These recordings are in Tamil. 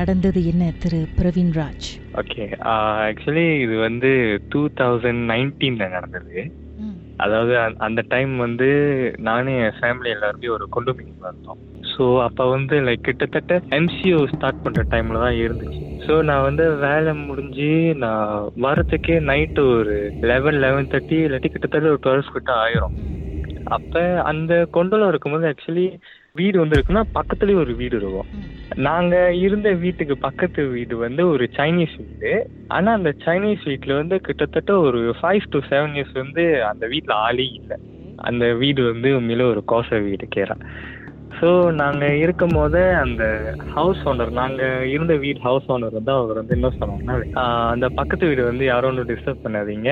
நடந்தது என்ன திரு பிரவீன்ராஜ்? ஓகே ஆக்சுவலி இது வந்து டூ தௌசண்ட் நைன்டீனில் நடந்தது. அதாவது அந்த- டைம் வந்து நானும் என் ஃபேமிலி எல்லாருமே ஒரு கொண்டோமினியம் இருந்தோம். ஸோ அப்போ வந்து லைக் கிட்டத்தட்ட எம்சிஓ ஸ்டார்ட் பண்ணுற டைமில் தான் இருந்துச்சு. ஸோ நான் வந்து வேலை முடிஞ்சு நான் வரத்துக்கே நைட்டு ஒரு லெவன் லெவன் தேர்ட்டி இல்லாட்டி கிட்டத்தட்ட ஒரு டுவெல்ஸ் கிட்ட ஆயிரும். அப்போ அந்த கொண்டோல இருக்கும்போது ஆக்சுவலி வீடு வந்து இருக்குன்னா பக்கத்துலேயே ஒரு வீடு இருக்கும். நாங்க இருந்த வீட்டுக்கு பக்கத்து வீடு வந்து ஒரு சைனீஸ் வீடு. ஆனா அந்த சைனீஸ் வீட்ல வந்து கிட்டத்தட்ட ஒரு ஃபைவ் டு செவன் இயர்ஸ் வந்து அந்த வீட்ல ஆளே இல்லை. அந்த வீடு வந்து உண்மையில ஒரு கோச வீடு கேரா ஸோ நாங்க இருக்கும் போது அந்த ஹவுஸ் ஓனர் நாங்க இருந்த வீடு ஹவுஸ் ஓனர் வந்து அவர் வந்து என்ன சொன்னாங்கன்னா அந்த பக்கத்து வீடு வந்து யாரும் ஒன்றும் டிஸ்டர்ப் பண்ணாதீங்க.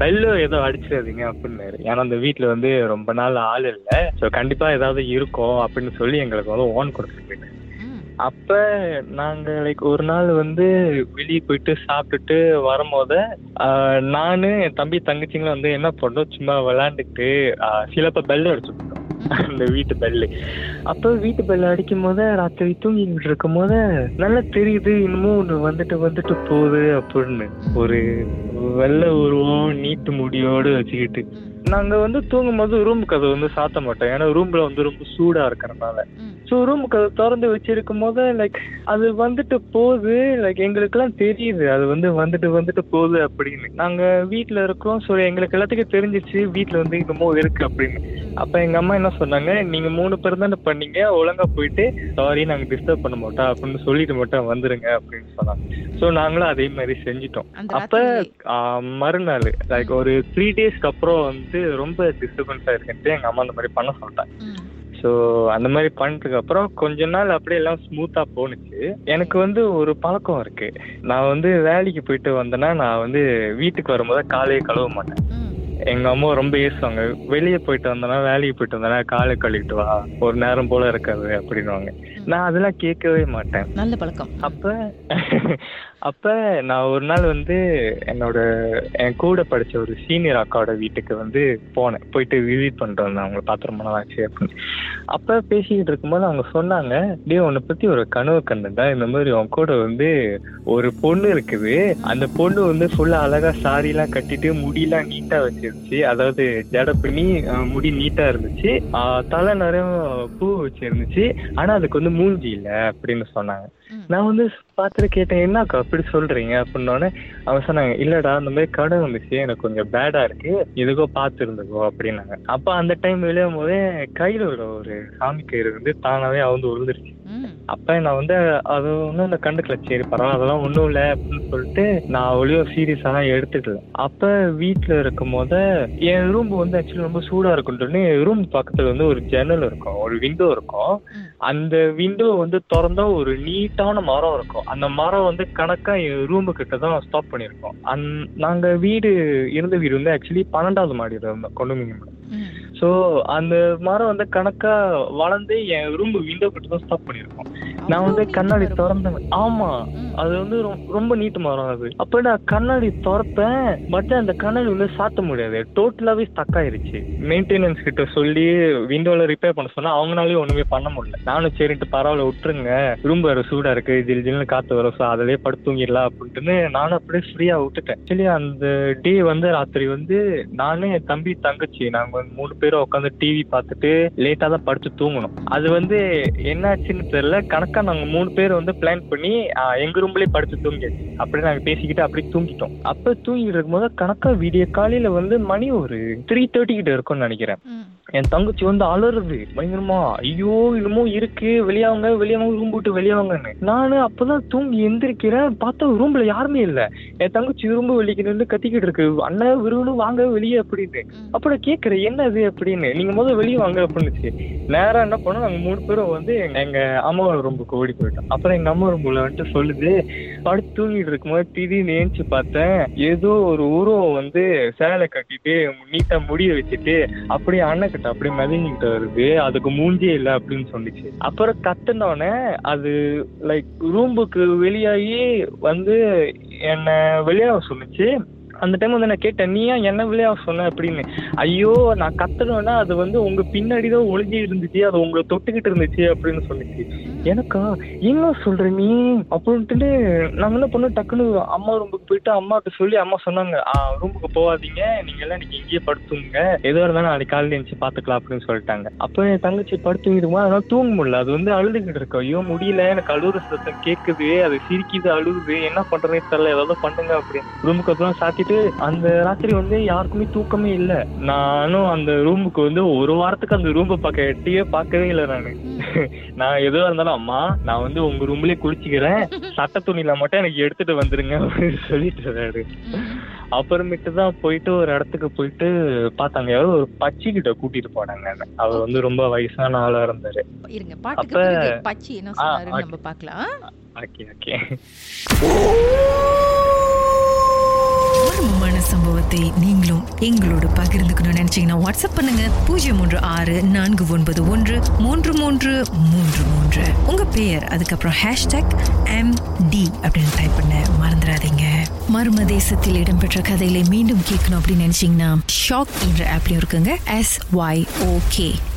பெல்லு ஏதோ அடிச்சிடாதீங்க அப்படின்னாரு. ஏன்னா அந்த வீட்டில் வந்து ரொம்ப நாள் ஆள் இல்லை. ஸோ கண்டிப்பா ஏதாவது இருக்கும் அப்படின்னு சொல்லி எங்களுக்கு வந்து ஓன் கொடுத்துட்டு அப்ப நாங்க லைக் ஒரு நாள் வந்து வெளியே போயிட்டு சாப்பிட்டுட்டு வரும்போது நான் நானு என் தம்பி தங்கச்சிங்களும் வந்து என்ன பண்ணோம்? சும்மா விளையாண்டுட்டு சிலப்ப பெல் அடிச்சுட்டோம் அந்த வீட்டு பெல்லு அப்ப வீட்டு பெல் அடிக்கும் போது ராத்திரி தூங்கிட்டு இருக்கும் போது நல்லா தெரியுது இன்னமும் ஒண்ணு வந்துட்டு வந்துட்டு போகுது அப்படின்னு. ஒரு வெள்ளை உருவம் நீட்டு முடியோடு வச்சுக்கிட்டு. ம், நாங்க வந்து தூங்கும் போது ரூம் கதவு வந்து சாத்த மாட்டோம். ஏன்னா ரூம்ல வந்து ரொம்ப சூடா இருக்கிறனால. ஸோ ரூம் கதவு திறந்து வச்சிருக்கும் போது லைக் அது வந்துட்டு போகுது. லைக் எங்களுக்கெல்லாம் தெரியுது. அது வந்து வந்துட்டு வந்துட்டு போகுது அப்படின்னு. நாங்க வீட்ல இருக்கோம் ஸோ எங்களுக்கு எல்லாத்துக்கும் தெரிஞ்சிச்சு வீட்ல வந்து இன்னமும் இருக்கு அப்படின்னு. அப்ப எங்க அம்மா என்ன சொன்னாங்க? நீங்க மூணு பேர் தானே பண்ணீங்க. ஒழுங்கா போயிட்டு சாரி நாங்க டிஸ்டர்ப் பண்ண மாட்டோம். அப்படின்னு சொல்லிட்டு மட்டும் வந்துருங்க அப்படின்னு சொன்னாங்க. ஸோ நாங்களும் அதே மாதிரி செஞ்சிட்டோம். அப்ப மறுநாள் லைக் ஒரு த்ரீ டேஸ்க்கு அப்புறம் வந்து ரொம்ப டிஸ்டர்பன்ஸா இருக்குன்ட்டு எங்க அம்மா அந்த மாதிரி பண்ண சொல்லிட்டாங்க. ம், ஸோ அந்த மாதிரி பண்ணதுக்கு அப்புறம் கொஞ்ச நாள் அப்படியே எல்லாம் ஸ்மூத்தா போணுச்சு. எனக்கு வந்து ஒரு பழக்கம் இருக்கு. நான் வந்து வேலைக்கு போயிட்டு வந்தேன்னா நான் வந்து வீட்டுக்கு வரும்போது காலையே கழுவ மாட்டேன். எங்க அம்மா ரொம்ப ஏசுவாங்க வெளியே போயிட்டு வந்தேன்னா வேலைக்கு போயிட்டு வந்தேன்னா காலை கழுவிட்டு வா ஒரு நேரம் போல இருக்காது அப்படின்னுவாங்க. நான் அதெல்லாம் கேட்கவே மாட்டேன். நல்ல பழக்கம். அப்ப அப்ப நான் ஒரு நாள் வந்து என்னோட என் கூட படிச்ச ஒரு சீனியர் அக்காவோட வீட்டுக்கு வந்து போனேன். போயிட்டு விசிட் பண்ணிட்டு வந்தேன் ரொம்ப நாள் ஆச்சு அப்படின்னு. அப்ப பேசிக்கிட்டு இருக்கும்போது அவங்க சொன்னாங்க டே உன்னை பத்தி ஒரு கனவு கண்டுடா இந்த மாதிரி உன் கூட வந்து ஒரு பொண்ணு இருக்குது. அந்த பொண்ணு வந்து ஃபுல்லா அழகா சாரி எல்லாம் கட்டிட்டு முடியெல்லாம் நீட்டா வச்சிருந்துச்சு அதாவது ஜட பண்ணி முடி நீட்டா இருந்துச்சு. தலை நிறைய பூ வச்சிருந்துச்சு. ஆனா அதுக்கு வந்து மூஞ்சி இல்ல அப்படின்னு சொன்னாங்க. நான் வந்து பார்த்துட்டு கேட்டேன் என்னக்கா அப்படி சொல்றீங்க? அப்படின்னோடனே அவங்க சொன்னாங்க இல்லடா அந்த மாதிரி கடை வந்துச்சு. எனக்கு கொஞ்சம் பேடா இருக்கு. எதுக்கோ பார்த்து இருந்துக்கோ அப்படின்னாங்க. அப்ப அந்த டைம் விளையும் போதே கையில உள்ள ஒரு சாமி கயிறு வந்து தானாவே அவுந்து விழுந்துருச்சு ம், அப்ப நான் வந்து அது ஒன்றும் இந்த கண்டுக்கல. சரி பரவாயில்ல அதெல்லாம் ஒன்றும் இல்லை அப்படின்னு சொல்லிட்டு நான் அவ்வளோ சீரியஸாக எடுத்துக்கல. அப்ப வீட்டில் இருக்கும் போது என் ரூம் வந்து ஆக்சுவலி ரொம்ப சூடா இருக்குன்ட்டு ரூம் பக்கத்துல வந்து ஒரு ஜன்னல் இருக்கும் ஒரு விண்டோ இருக்கும். அந்த விண்டோ வந்து திறந்தா ஒரு நீட்டான மரம் இருக்கும். அந்த மரம் வந்து கணக்கா என் ரூமு கிட்ட தான் ஸ்டாப் பண்ணியிருக்கோம். அந் நாங்க வீடு இருந்த வீடு வந்து ஆக்சுவலி பன்னெண்டாவது மாடியில் இருந்தோம் கொண்டுமிங்க ம், ஸோ அந்த மரம் வந்து கணக்கா வளர்ந்து என் ரூம் விண்டோ கிட்ட தான் ஸ்டாப் பண்ணியிருக்கோம். நான் வந்து கண்ணாடி திறந்தேன். ஆமா. ம். அது வந்து ரொம்ப நீட்டு மரம் அது. அப்ப நான் கண்ணாடி திறப்பேன். பட் அந்த கண்ணாடி வந்து சாத்த முடியாது. டோட்டலாவே ஸ்டக் ஆயிருச்சு. மெயின்டெனன்ஸ் கிட்ட சொல்லி விண்டோல ரிப்பேர் பண்ண சொன்னா அவங்களாலயும் ஒண்ணுமே பண்ண முடியல. நானும் சரின்ட்டு பரவாயில்ல விட்டுருங்க. ரூம் வேற சூடா இருக்கு. ஜில் ஜில்னு காத்து வரும். ஸோ அதிலே படுத்து தூங்கிடலாம் அப்படின்ட்டு நானும் அப்படியே ஃப்ரீயா விட்டுட்டேன். ஆக்சுவலி அந்த டே வந்து ராத்திரி வந்து நானு என் தம்பி தங்கச்சி நாங்க வந்து மூணு பேரும் உட்காந்து டிவி பார்த்துட்டு லேட்டா தான் படுத்து தூங்கணும். அது வந்து என்னாச்சுன்னு தெரியல. கணக்கா நாங்க மூணு பேர் வந்து பிளான் பண்ணி எங்க ரூம்லயே படுத்து தூங்கியாச்சு. அப்படியே நாங்க பேசிக்கிட்டு அப்படியே தூங்கிட்டோம். அப்ப தூங்கிட்டு இருக்கும்போது கணக்கா விடிய காலையில வந்து மணி ஒரு த்ரீ தேர்ட்டி கிட்ட இருக்கும்னு நினைக்கிறேன். என் தங்கச்சி வந்து அலறுது. பயங்கரமா ஐயோ இன்னமும் இருக்கு. வெளியாவங்க வெளியாவங்க ரூம் விட்டு வெளியாவங்கன்னு நானு அப்பதான் தூங்கி எந்திரிக்கிறேன். பார்த்தா ரூம்ல யாருமே இல்ல. என் தங்கச்சி ரூம்பு வெளிக்கு கத்திக்கிட்டு இருக்கு. அண்ணன் விரும்பு வாங்க வெளியே அப்படின்னு. அப்புறம் அப்ப நான் கேக்குறேன் என்ன இது அப்படின்னு. நீங்க முதல்ல வெளியே வாங்க அப்படின்னுச்சு நேரம் என்ன பண்ணோம் நாங்க மூணு பேரும் வந்து எங்க- எங்க அம்மா ஓடி போயிட்டோம். அப்புறம் எங்க அம்மா ரூம்ல வந்துட்டு சொல்லுது படுத்து தூங்கிட்டு இருக்கும்போது திடீர்னு ஏஞ்சி பார்த்தேன் ஏதோ ஒரு உருவம் வந்து சேலை கட்டிட்டு நீட்டா முடிய வச்சுட்டு அப்படியே அண்ணக்கிட்ட அப்படியே மிதங்கிட்டு வருது. அதுக்கு மூஞ்சியே இல்லை அப்படின்னு சொன்னிச்சு அப்புறம் கத்துனோடனே அது லைக் ரூம்புக்கு வெளியாகி வந்து என்னை வெளியாக சொன்னிச்சு. அந்த டைம் வந்து நான் கேட்டேன் நீ ஏன் என்ன விளையா சொன்ன? அப்படின்னு. ஐயோ நான் கத்துறேன்னா அது வந்து உங்க பின்னாடி தான் ஒளிஞ்சு இருந்துச்சு அது உங்களை தொட்டுக்கிட்டு இருந்துச்சு அப்படின்னு சொல்லிச்சு. எனக்கா? என்ன சொல்ற நீ? அப்படின்ட்டு நாங்க என்ன பண்ணோம் டக்குன்னு அம்மா ரூமுக்கு போயிட்டு அம்மாவுக்கு சொல்லி அம்மா சொன்னாங்க ரூமுக்கு போகாதீங்க நீங்க எல்லாம் நீங்க இங்கேயே படுத்துங்க எதுவாக இருந்தாலும் நாளைக்கு காலையில் எழுந்துச்சு பாத்துக்கலாம் அப்படின்னு சொல்லிட்டாங்க. அப்போ என் தங்கச்சி படுத்துங்கிடுமா அதனால தூங்க முடியல அது வந்து அழுதுகிட்டு இருக்கோம் ஐயோ முடியல எனக்கு அழுகுற சத்தம் கேட்குது அது சிரிக்குது அழுகுது என்ன பண்றதுன்னு தெரியல ஏதாவது பண்ணுங்க அப்படின்னு. ரூமுக்கு அப்புறம் சாத்திட்டு அந்த ராத்திரி வந்து யாருக்குமே தூக்கமே இல்ல. நானும் அந்த ரூமுக்கு வந்து ஒரு வாரத்துக்கு அந்த ரூமை பார்க்க எட்டியே பார்க்கவே இல்லை நானு. நான் எதுவா இருந்தாலும் அம்மா நான் வந்து உங்க ரூம்லயே குளிச்சுக்கிறேன். சட்ட துணியில மட்டும் எனக்கு எடுத்துட்டு வந்துருங்க. அப்படின்னு சொல்லிட்டு இருந்தாரு அப்புறமேட்டு தான் போயிட்டு ஒரு இடத்துக்கு போயிட்டு பார்த்தாங்க. யாரோ ஒரு பச்சி கிட்ட கூட்டிட்டு போனாங்க. அவர் வந்து ரொம்ப வயசான ஆளா இருந்தாரு. இருங்க பாட்டுக்கு பச்சி என்ன okay. நம்ம பார்க்கலாம். Okay okay. மர்மமான சம்பவத்தை நீங்களும் எங்களோடு பகிர்ந்துக்கணும்னு நினைச்சீங்கன்னா வாட்ஸ்அப் பண்ணுங்க. பூஜ்ஜியம் மூன்று ஆறு நான்கு ஒன்பது ஒன்று மூன்று மூன்று மூன்று மூன்று. உங்க பெயர் அதுக்கப்புறம் ஹேஷ்டாக் எம் டி அப்படின்னு டைப் பண்ண மறந்துடாதீங்க. மர்ம தேசத்தில் இடம்பெற்ற கதையில மீண்டும் கேட்கணும் அப்படின்னு நினைச்சீங்கன்னா ஷாக் என்ற ஆப்லயும் இருக்குங்க. S Y okay